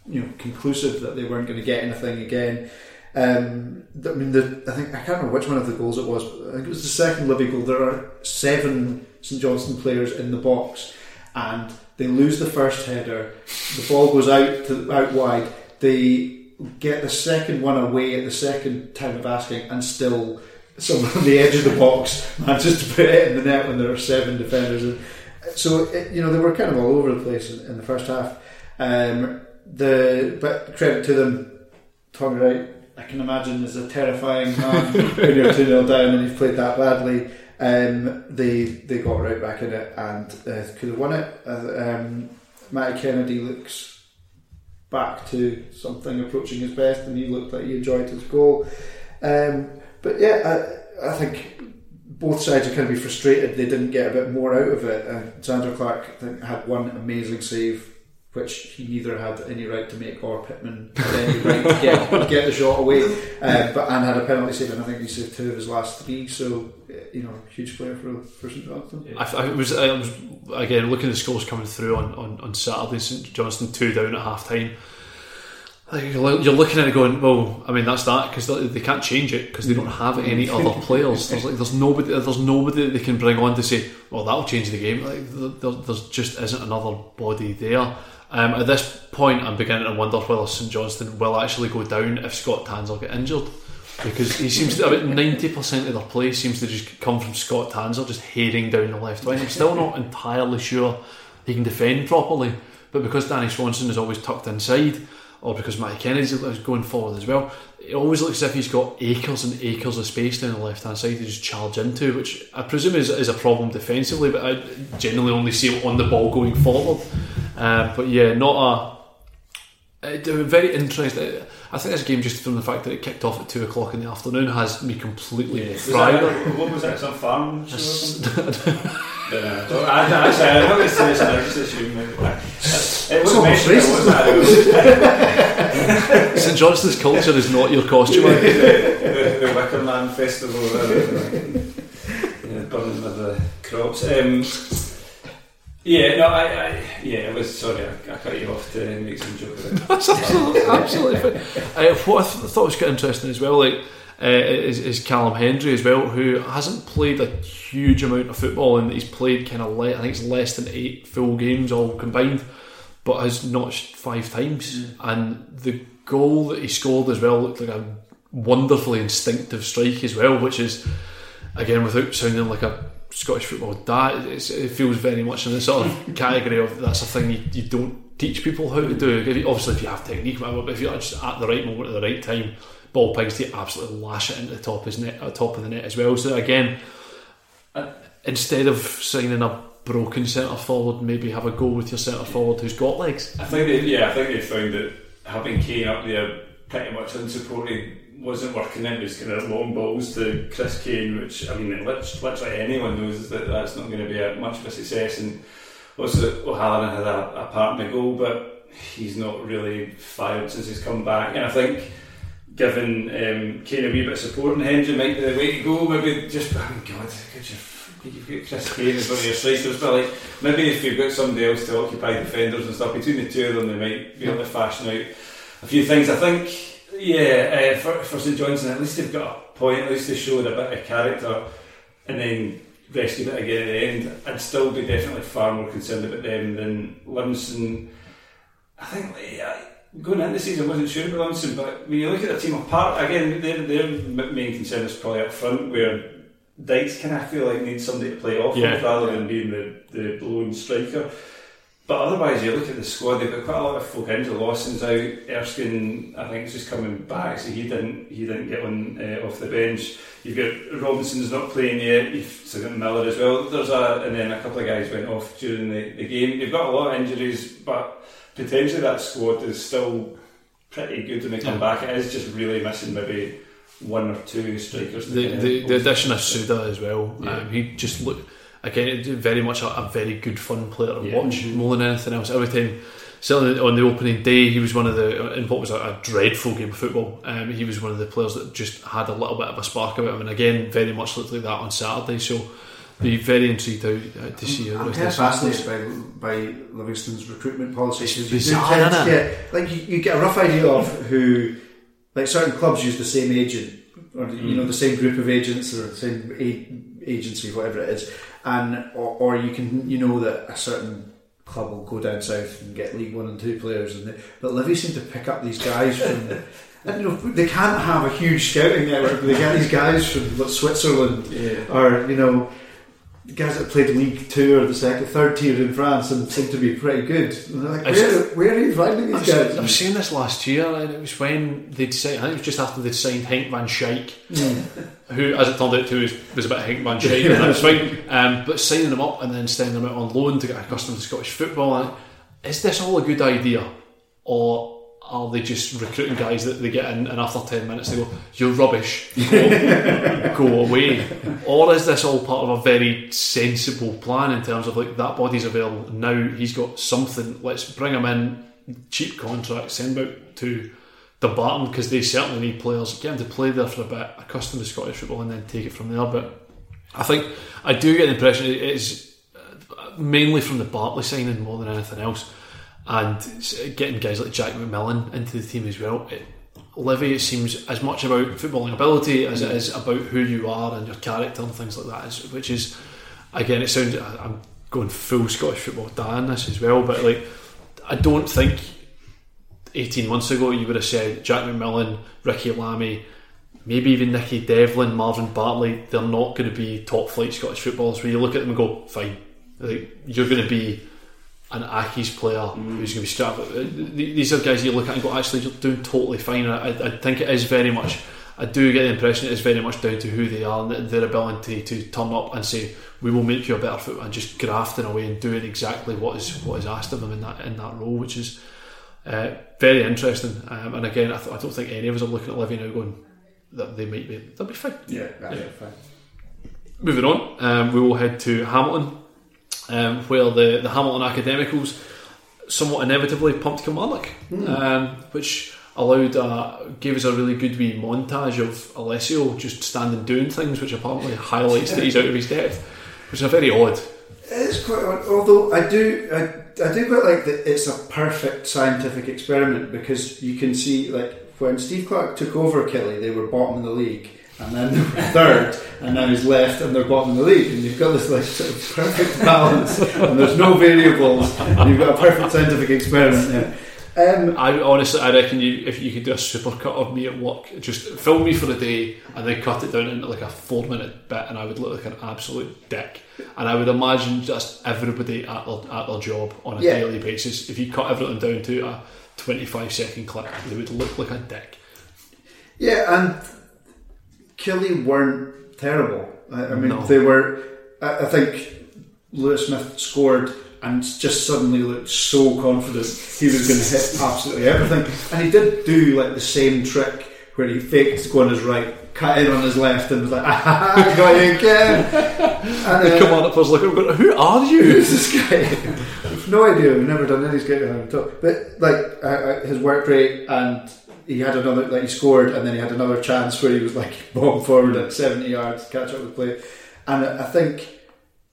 you know, conclusive that they weren't going to get anything again. Um, I mean, the, I think I can't remember which one of the goals it was. I think it was the second Livy goal. There are seven St Johnstone players in the box, and they lose the first header. The ball goes out to out wide. They get the second one away at the second time of asking, and still someone on the edge of the box manages to put it in the net when there are seven defenders. And so it, you know they were kind of all over the place in, in the first half. Um, the but credit to them, Tommy Wright. I can imagine is a terrifying man when you're two 0 down and you've played that badly. Um, they they got right back in it and uh, could have won it. Uh, um, Matty Kennedy looks back to something approaching his best, and he looked like he enjoyed his goal. Um, but yeah, I, I think both sides are kind of be frustrated they didn't get a bit more out of it. Uh, Zander Clark had one amazing save, which he neither had any right to make or Pittman had any right to get, get the shot away. Uh, but and had a penalty save, and I think he saved two of his last three. So uh, you know, huge player for for St Johnstone. I, I was, I was again looking at the scores coming through on, on, on Saturday. St Johnstone two down at half time. You're looking at it going, well, I mean that's that because they, can't change it because they don't have any other players. There's like there's nobody there's nobody that they can bring on to say, well that'll change the game. Like there, there there's just isn't another body there. Um, at this point, I'm beginning to wonder whether St Johnstone will actually go down if Scott Tanser get injured because he seems to about ninety percent of their play seems to just come from Scott Tanser just heading down the left wing. I'm still not entirely sure he can defend properly, but because Danny Swanson is always tucked inside, or because Matty is going forward as well, it always looks as if he's got acres and acres of space down the left hand side to just charge into, which I presume is, is a problem defensively, but I generally only see it on the ball going forward. Uh, but yeah, not a Uh, very interesting. I think this game, just from the fact that it kicked off at two o'clock in the afternoon, has me completely Was fried. that, what was that? Some farm show or something? no, no. I, actually, I don't say this, I just it, wasn't almost mentioned, it racist. wasn't that, it was St Johnstone's culture is not your costume. the, the, the Wicker Man Festival, uh, yeah, burning of the crops. Um, yeah, no, I, I, yeah, it was. Sorry, I, I cut you off to make some joke about it. That's absolutely, absolutely fine. Uh, what I th- thought was quite interesting as well, like, uh, is, is Callum Hendry as well, who hasn't played a huge amount of football and he's played kind of, le- I think it's less than eight full games all combined, but has notched five times. And the goal that he scored as well looked like a wonderfully instinctive strike as well, which is, again, without sounding like a Scottish football dad, it's, it feels very much in the sort of category of that's a thing you, you don't teach people how to do. If you- Obviously, if you have technique, whatever, but if you're just at the right moment at the right time, ball pigs to absolutely lash it into the top of his net, uh, top of the net as well. So again, uh, instead of signing a broken centre forward, maybe have a go with your centre forward who's got legs. I think they, yeah, I think they found that having Kane up there pretty much unsupported wasn't working. It was kind of long balls to Chris Kane, which I mean, lit- literally anyone knows that that's not going to be a, much of a success. And also O'Halloran had a, a part in the goal, but he's not really fired since he's come back. And I think. Given um, Kane a wee bit of support and Hendry might be the way to go, maybe just, oh god, could you you've got Chris Kane as one of your strikers, but like maybe if you've got somebody else to occupy defenders and stuff, between the two of them, they might be able to fashion out a few things. I think, yeah, uh, for, for St Johnstone, at least they've got a point, at least they showed a bit of character and then rescued it again at the end. I'd still be definitely far more concerned about them than Livingston. I think yeah, going into the season, I wasn't sure about Livingston, but when you look at the team apart, again, their, their main concern is probably up front, where Dykes kind of feel like needs somebody to play off Yeah. with rather than being the, the blown striker. But otherwise, you look at the squad; they've got quite a lot of folk injured. Lawson's out. Erskine, I think, is just coming back, so he didn't he didn't get on uh, off the bench. You've got Robinson's not playing yet. You've still got Miller as well. There's a and then a couple of guys went off during the, the game. You've got a lot of injuries, but potentially that squad is still pretty good when they come Yeah. back. It is just really missing maybe one or two strikers. to The, the, the addition of. Souda as well. Yeah. Um, he just looked again very much a, a very good fun player to Yeah. watch more than anything else. Every time, certainly on the opening day, he was one of the in what was a, a dreadful game of football. Um, he was one of the players that just had a little bit of a spark about him, and again, very much looked like that on Saturday. So, be very intrigued how, uh, to see how I'm the kind of rest of the season fascinated by, by Livingston's recruitment policy. It's 'cause you bizarre, tend to isn't get- like you, you get a rough idea of who, like certain clubs use the same agent, or you know the same group of agents or the same a- agency, whatever it is, and or, or you can you know that a certain club will go down south and get League One and Two players, and they, but Livy seem to pick up these guys from. And, you know, they can't have a huge scouting network. but They get these guys from Switzerland, or you know, the guys that played League Two or the second, third tier in France and seem to be pretty good. And they're like, where, where are you finding I these was, guys? I was saying this last year, and it was when they'd signed. I think it was just after they'd signed Henk van Schaik, mm. who, as it turned out to, was, a bit of Henk van and that was fine. Um, but signing them up and then sending them out on loan to get accustomed to Scottish football, like, is this all a good idea, or are they just recruiting guys that they get in, and after ten minutes they go, "You're rubbish, go, go away," or is this all part of a very sensible plan in terms of like that body's available now? He's got something. Let's bring him in, cheap contract, send him out to the Barton because they certainly need players. Get him to play there for a bit, accustomed to Scottish football, and then take it from there. But I think I do get the impression it is uh, mainly from the Bartley signing more than anything else, and getting guys like Jack McMillan into the team as well. It, Livy, it seems as much about footballing ability as it is about who you are and your character and things like that. Which is, again, it sounds I'm going full Scottish football Dan this as well, but like I don't think 18 months ago you would have said Jack McMillan, Ricki Lamie, maybe even Nicky Devlin, Marvin Bartley, they're not going to be top flight Scottish footballers where you look at them and go, fine, like, you're going to be an Accies player who's going to be strapped. uh, These are guys you look at and go, actually, you're doing totally fine. I, I think it is very much, I do get the impression it is very much down to who they are and their ability to turn up and say, we will make you a better footballer and just grafting away and doing exactly what is what is asked of them in that in that role, which is Uh, very interesting, um, and again, I, th- I don't think any of us are looking at Livy now going that they might be they'll be fine. Yeah, that's fine. Moving on, um, we will head to Hamilton, um, where the, the Hamilton Academicals somewhat inevitably pumped Kilmarnock, um, which allowed uh, gave us a really good wee montage of Alessio just standing doing things, which apparently highlights that he's out of his depth, which is a very odd. It's quite odd, although I do I, I do quite like that it's a perfect scientific experiment because you can see like when Steve Clarke took over Killie they were bottom in the league and then they were third and now he's left and they're bottom in the league and you've got this like sort of perfect balance and there's no variables and you've got a perfect scientific experiment there. Um, I honestly, I reckon you if you could do a supercut of me at work, just film me for a day and then cut it down into like a four minute bit, and I would look like an absolute dick. And I would imagine just everybody at their, at their job on a Yeah. daily basis, if you cut everything down to a twenty five second clip, they would look like a dick. Yeah, and Killie weren't terrible. I, I mean, No. they were. I, I think Lewis Smith scored and just suddenly looked so confident he was going to hit absolutely everything. And he did do like the same trick where he faked to go on his right, cut in on his left, and was like, "Ah, ha, got you again." And, The uh, command was looking, going, who are you? Who's this guy? I've no idea. We've never done any skating at all. But like uh, uh, his work rate, and he had another like he scored, and then he had another chance where he was like bomb forward at seventy yards, catch up with play, and I think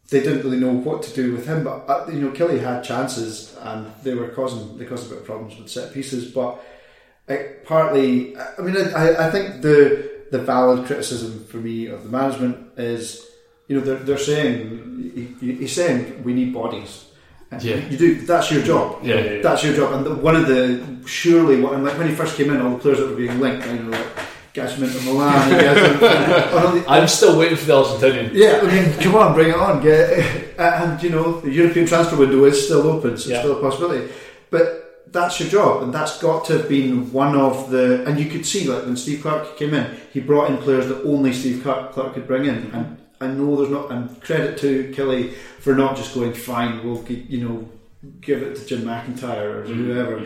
they didn't really know what to do with him. But uh, you know, Killie had chances, and they were causing they caused a bit of problems with set pieces. But it, partly, I mean, I, I think the the valid criticism for me of the management is, you know, they're, they're saying he's saying we need bodies. And Yeah. you do. That's your job. Yeah, yeah, yeah. that's your job. And the, one of the surely, one, like when he first came in, all the players that were being linked, you know, like Gashman to Milan, and Gashman- and all I'm still waiting for the Argentinian. yeah, I mean, come on, bring it on. Get, uh, and you know, the European transfer window is still open, so Yeah. it's still a possibility. But that's your job, and that's got to have been one of the. And you could see, like when Steve Clarke came in, he brought in players that only Steve Clarke, Clarke could bring in. And I know there's not. And credit to Killie for not just going fine. We'll you know give it to Jim McIntyre or mm-hmm. whoever.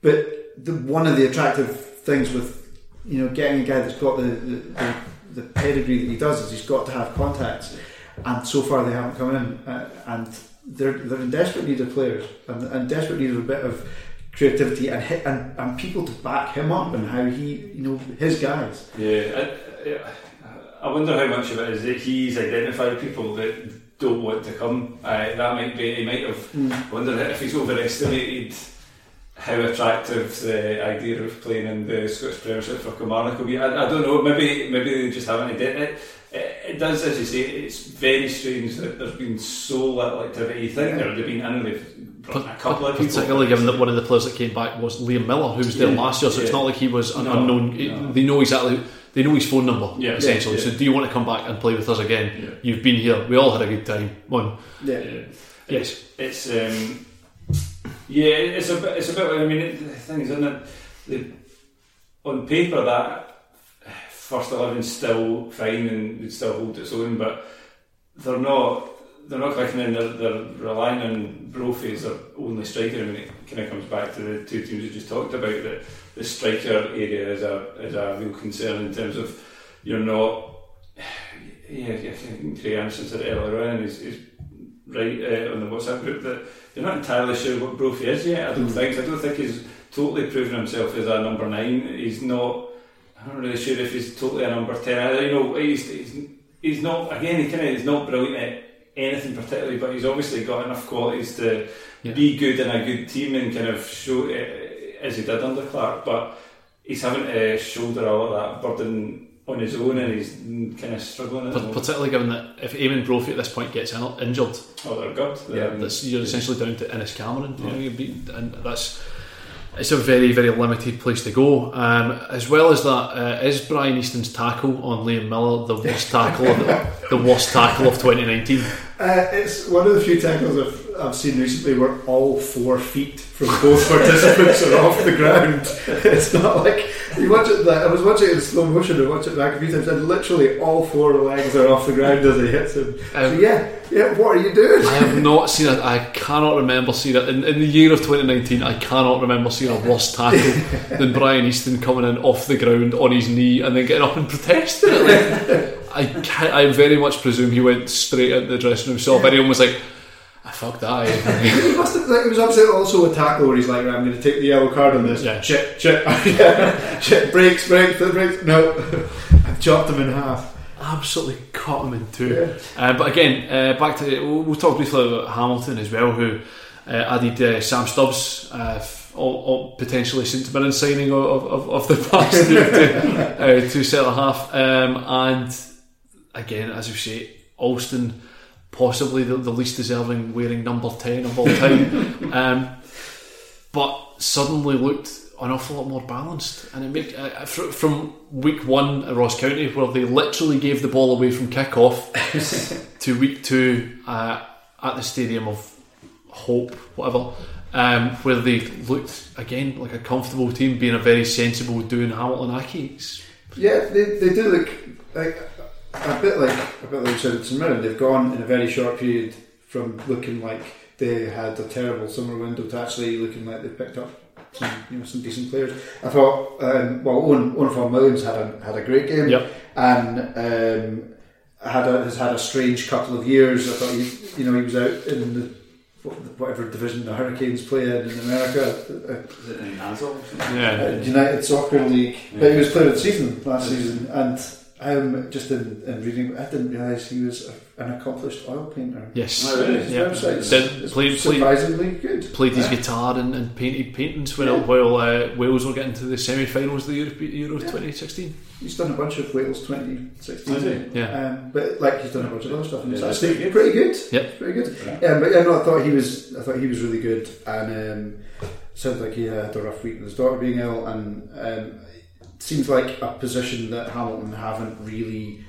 But the, one of the attractive things with you know getting a guy that's got the, the, the, pedigree that he does is he's got to have contacts, and so far they haven't come in, uh, and they're they're in desperate need of players and, and desperate need of a bit of creativity and, hit, and and people to back him up and how he you know his guys. Yeah, I, I wonder how much of it is that he's identified people that don't want to come. Uh, that might be. He might have. I wonder if he's overestimated how attractive the idea of playing in the Scottish Premiership for Kilmarnock will be. I, I don't know. Maybe maybe they just haven't it. It, it does, as you say, it's very strange that there's been so little activity. You think there would have been, I know they've brought a couple of people. Particularly given that one of the players that came back was Liam Millar, who was there Yeah, last year, so it's not like he was an No, unknown. no. They know exactly, they know his phone number, Yeah, essentially. yeah, So, do you want to come back and play with us again? Yeah. You've been here. We all had a good time. One. Yeah. Yeah. Yes. It's um, yeah, it's a bit. It's a bit. I mean, the thing is, isn't it? The, on paper, that first eleven still fine and would still hold its own, but they're not. They're not clicking in. They're, they're relying on Brophy as their only striker. I mean, it kind of comes back to the two teams we just talked about. That the striker area is a is a real concern in terms of you're not. Yeah, yeah, I think Craig Anderson said it earlier on. Is, is right uh, on the WhatsApp group that you're not entirely sure what Brophy is yet. I don't think. I don't think he's totally proven himself as a number nine. He's not. I'm not really sure if he's totally a number ten. I, you know, he's, he's he's not. Again, he kind of is not brilliant at anything particularly, but he's obviously got enough qualities to Yeah. be good in a good team and kind of show uh, as he did under Clarke. But he's having to shoulder all of that burden on his own, and he's kind of struggling. At the Particularly given that if Eamonn Um, Brophy at this point gets in- injured, Oh, they're good. yeah, They're- that's, you're essentially down to Innes Cameron. You know, you'd be, and that's it's a very very limited place to go. Um, as well as that, uh, is Brian Easton's tackle on Liam Millar the worst tackle of the, the worst tackle of 2019? Uh, it's one of the few tackles I've, I've seen recently where all four feet from both participants are off the ground. It's not like you watch it. Like, I was watching it in slow motion and watch it back a few times, and literally all four legs are off the ground as he hits him. so Um, yeah, yeah. What are you doing? I have not seen it. I cannot remember seeing it in, in the year of 2019. I cannot remember seeing a worse tackle than Brian Easton coming in off the ground on his knee and then getting up and protesting. Like, I I very much presume he went straight into the dressing room. Saw a video and was like, "I fucked that." eh." He must have, like, it was obviously also a tackle where he's like, right, I'm going to take the yellow card on this. Yeah. Shit, shit, shit, breaks, breaks, breaks. No, I've chopped him in half. absolutely cut him in two. Uh, but again, uh, back to we'll, we'll talk briefly about Hamilton as well, who uh, added uh, Sam Stubbs, uh, f- all, all potentially St Mirren signing of, of, of the past to, to, uh, to centre half, um, and again, as we say, Alston possibly the, the least deserving wearing number ten of all time. um, but suddenly looked an awful lot more balanced. And it made, uh, from week one at Ross County, where they literally gave the ball away from kick off, to week two uh, at the Stadium of Hope, whatever. Um, where they looked again like a comfortable team, being a very sensible doing Hamilton Aki. Yeah, they, they do look like a bit like a bit like St Mirren. They've gone in a very short period from looking like they had a terrible summer window to actually looking like they picked up some you know some decent players. I thought um, well Owen, Owain Fôn Williams had a had a great game Yep. and um, had a, has had a strange couple of years. I thought he you know he was out in the whatever division the Hurricanes play in in America. Uh, Is it in Nazaré? uh, United Soccer League. But he was player of the season last season, and um, just in, in reading, I didn't realise he was a, an accomplished oil painter. Yes, Oh, really? His Yeah. website's Did- is played- played- surprisingly good. played his guitar and, and painted paintings while, while uh, Wales were getting to the semi-finals of the Euro, Euro 2016. He's done a bunch of Wales 2016. Yeah. Um, but like he's done a bunch of other stuff, and it's Yeah, actually that's pretty good. Yep. pretty good. Yeah, but yeah, no, I thought he was. I thought he was really good, and um, sounds like he had a rough week with his daughter being ill, and um, it seems like a position that Hamilton haven't really.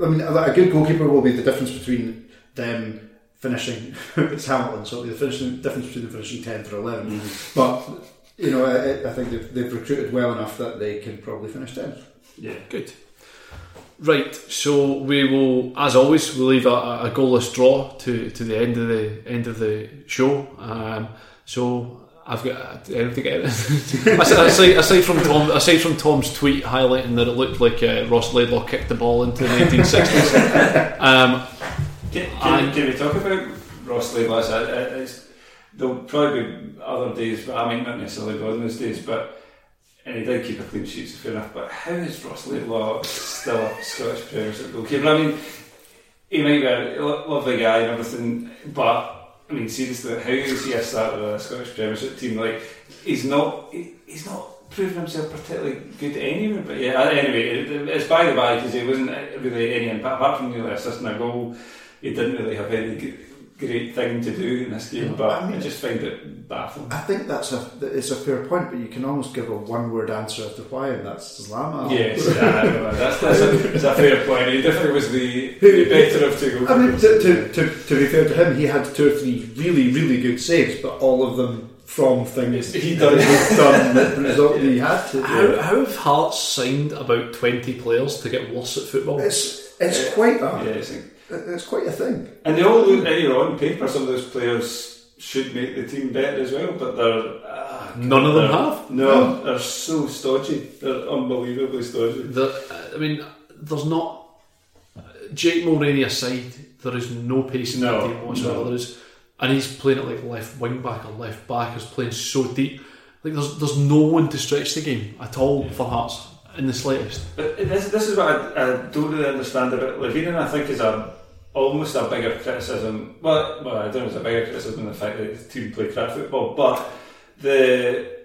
I mean, a good goalkeeper will be the difference between them finishing. it's Hamilton, so it'll be the finishing difference between them finishing tenth or 11th But you know, I, I think they've, they've recruited well enough that they can probably finish tenth. Yeah. Good. Right, so we will, as always, we'll leave a, a goalless draw to, to the end of the end of the show. Um, so I've got anything to aside, aside, from Thom, aside from Thom's tweet highlighting that it looked like uh, Ross Laidlaw kicked the ball into the 1960s. Um, Can, I- can, can we talk about Ross Laidlaw? It's- There'll probably be other days, but I mean, not necessarily those days, but and he did keep a clean sheet, so fair enough. But how is Ross Laidlaw still a Scottish Premiership goalkeeper? I mean, he might be a lovely guy and everything, but I mean, seriously, how is he a starter of a Scottish Premiership team? Like, he's not, he, he's not proven himself particularly good anywhere. But yeah, uh, anyway, it, it's by the by because he wasn't really any impact apart from the nearly assisting a goal. He didn't really have any g- great thing to do in this game, but I I, just find it baffling. I think that's a it's a fair point, but you can almost give a one word answer as to why, and that's Zlamal. Yes, yeah, no, that's, that's, a, that's a fair point. He definitely was the, the better of two I mean, to, to, to, to be fair to him, he had two or three really, really good saves, but all of them from things He done. he'd done that result he had to. how, do. how have Hearts signed about 20 players to get worse at football? It's it's quite yeah, a I think. It's quite a thing. And they all look, you know, on paper, some of those players should make the team better as well, but they're. ah, None of them they're- have? No, they're so stodgy. They're unbelievably stodgy. The, I mean, there's not Jake Mulraney aside. There is no pace in No, that team whatsoever. no. There is, and he's playing it like left wing back or left back. He's playing so deep. Like there's there's no one to stretch the game at all for Hearts in the slightest. But this, this is what I, I don't really understand about Levein, and I think is a almost a bigger criticism. Well, well, I don't know if it's a bigger criticism than the fact that his team play crap football, but the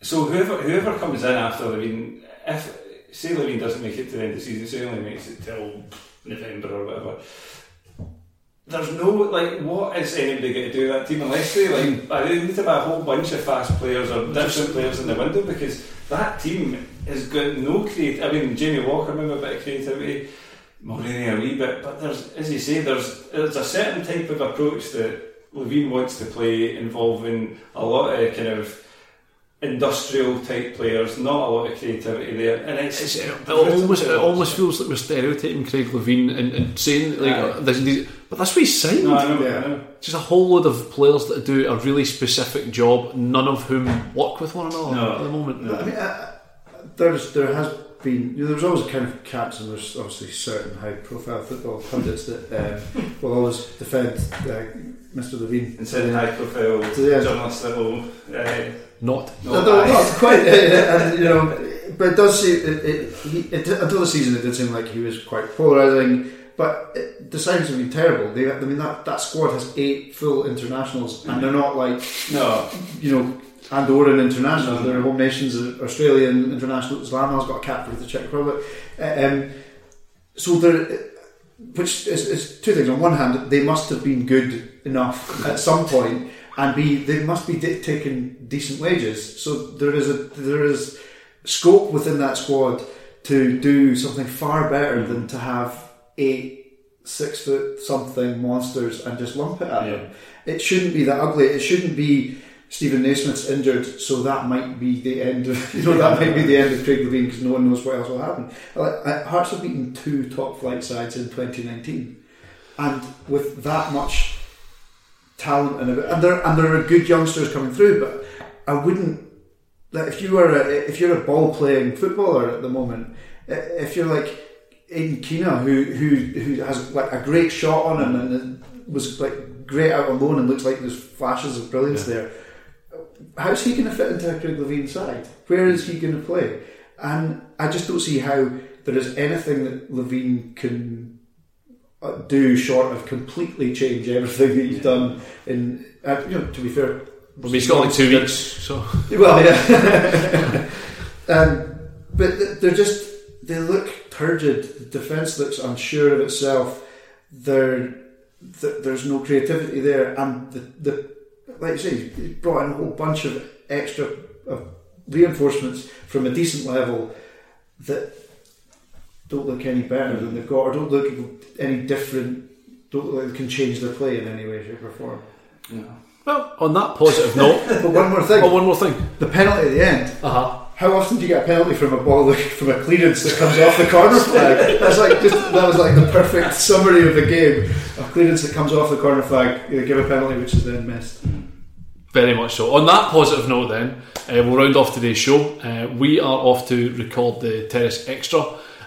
so whoever whoever comes in after Levein, if say Levein doesn't make it to the end of the season, say he only makes it till November or whatever. There's no like, what is anybody going to do with that team unless they like? I they need to have a whole bunch of fast players or different players in the window because that team has got no creativity. I mean, Jamie Walker maybe a bit of creativity, Mulraney a wee bit, but there's, as you say, there's there's a certain type of approach that Levein wants to play involving a lot of kind of industrial type players, not a lot of creativity there, and it's, It's, it, almost, it almost feels like we're stereotyping Craig Levein and, and saying like, Aye. uh, this, these, but that's what he's signed. No, I know, Yeah. I know. Just a whole load of players that do a really specific job, none of whom work with one another No. at the moment. I mean, uh, there's there has been you know, there's always a kind of camps and there's obviously certain high profile football pundits that um, will always defend uh, Mr. Levein. And certain high profile Yeah. journalists that will. Uh, Not. no, No, no, not quite, and, you know, but it does seem it, it, he, it, until the season it did seem like he was quite polarising. But it, the signings have been terrible. They, I mean, that, that squad has eight full internationals, and they're not like No, you know, Andorran international, their home nations, Australian international, Zlamal's got a cap for the Czech Republic. Uh, Um, so there, which is, is two things. On one hand, they must have been good enough at some point, and B, they must be taking decent wages. So there is a there is scope within that squad to do something far better than to have eight six foot something monsters and just lump it at them. It shouldn't be that ugly. It shouldn't be Steven Naismith's injured, so that might be the end of you know that might be the end of Craig Levein because no one knows what else will happen. Like, uh, Hearts have beaten two top flight sides in 2019, and with that much talent and a bit, and there and there are good youngsters coming through, but I wouldn't. Like if you were a, if you're a ball playing footballer at the moment, if you're like Aidan Keena who who who has like a great shot on him and was like great out alone and looks like there's flashes of brilliance there. How's he going to fit into a Craig Levein side? Where is he going to play? And I just don't see how there is anything that Levein can uh, do short of completely change everything that he's done. In uh, you know, to be fair, Well, he's got like two weeks, so well, yeah. um, but they're just they look turgid. The defense looks unsure of itself. There, th- there's no creativity there, and the, the like you say, he brought in a whole bunch of extra uh, reinforcements from a decent level that don't look any better than they've got, or don't look any different. Don't look like they can change their play in any way, shape, or form. well. On that positive note, But one more thing, oh, one more thing. the penalty at the end. Uh huh. How often do you get a penalty from a ball from a clearance that comes off the corner flag? That's like just that was like the perfect summary of the game. A clearance that comes off the corner flag, you give a penalty which is then missed. Very much so. On that positive note, then, uh, we'll round off today's show. Uh, we are off to record the Terrace Extra,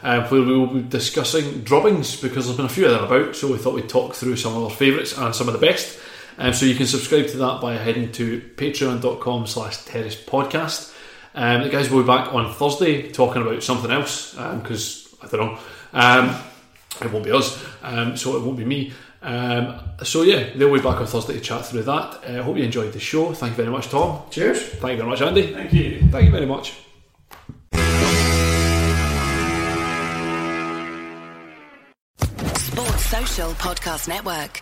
uh, where we will be discussing drubbings because there's been a few of them about, so we thought we'd talk through some of our favourites and some of the best. Um, so you can subscribe to that by heading to patreon.com slash terrace podcast. Um, the guys will be back on Thursday talking about something else because, I don't know, um, it won't be us, um, so it won't be me. Um, so yeah, they'll be back on Thursday to chat through that. I uh, hope you enjoyed the show. Thank you very much, Thom. Cheers. Thank you very much, Andy. thank you. Thank you very much. Sports Social Podcast Network.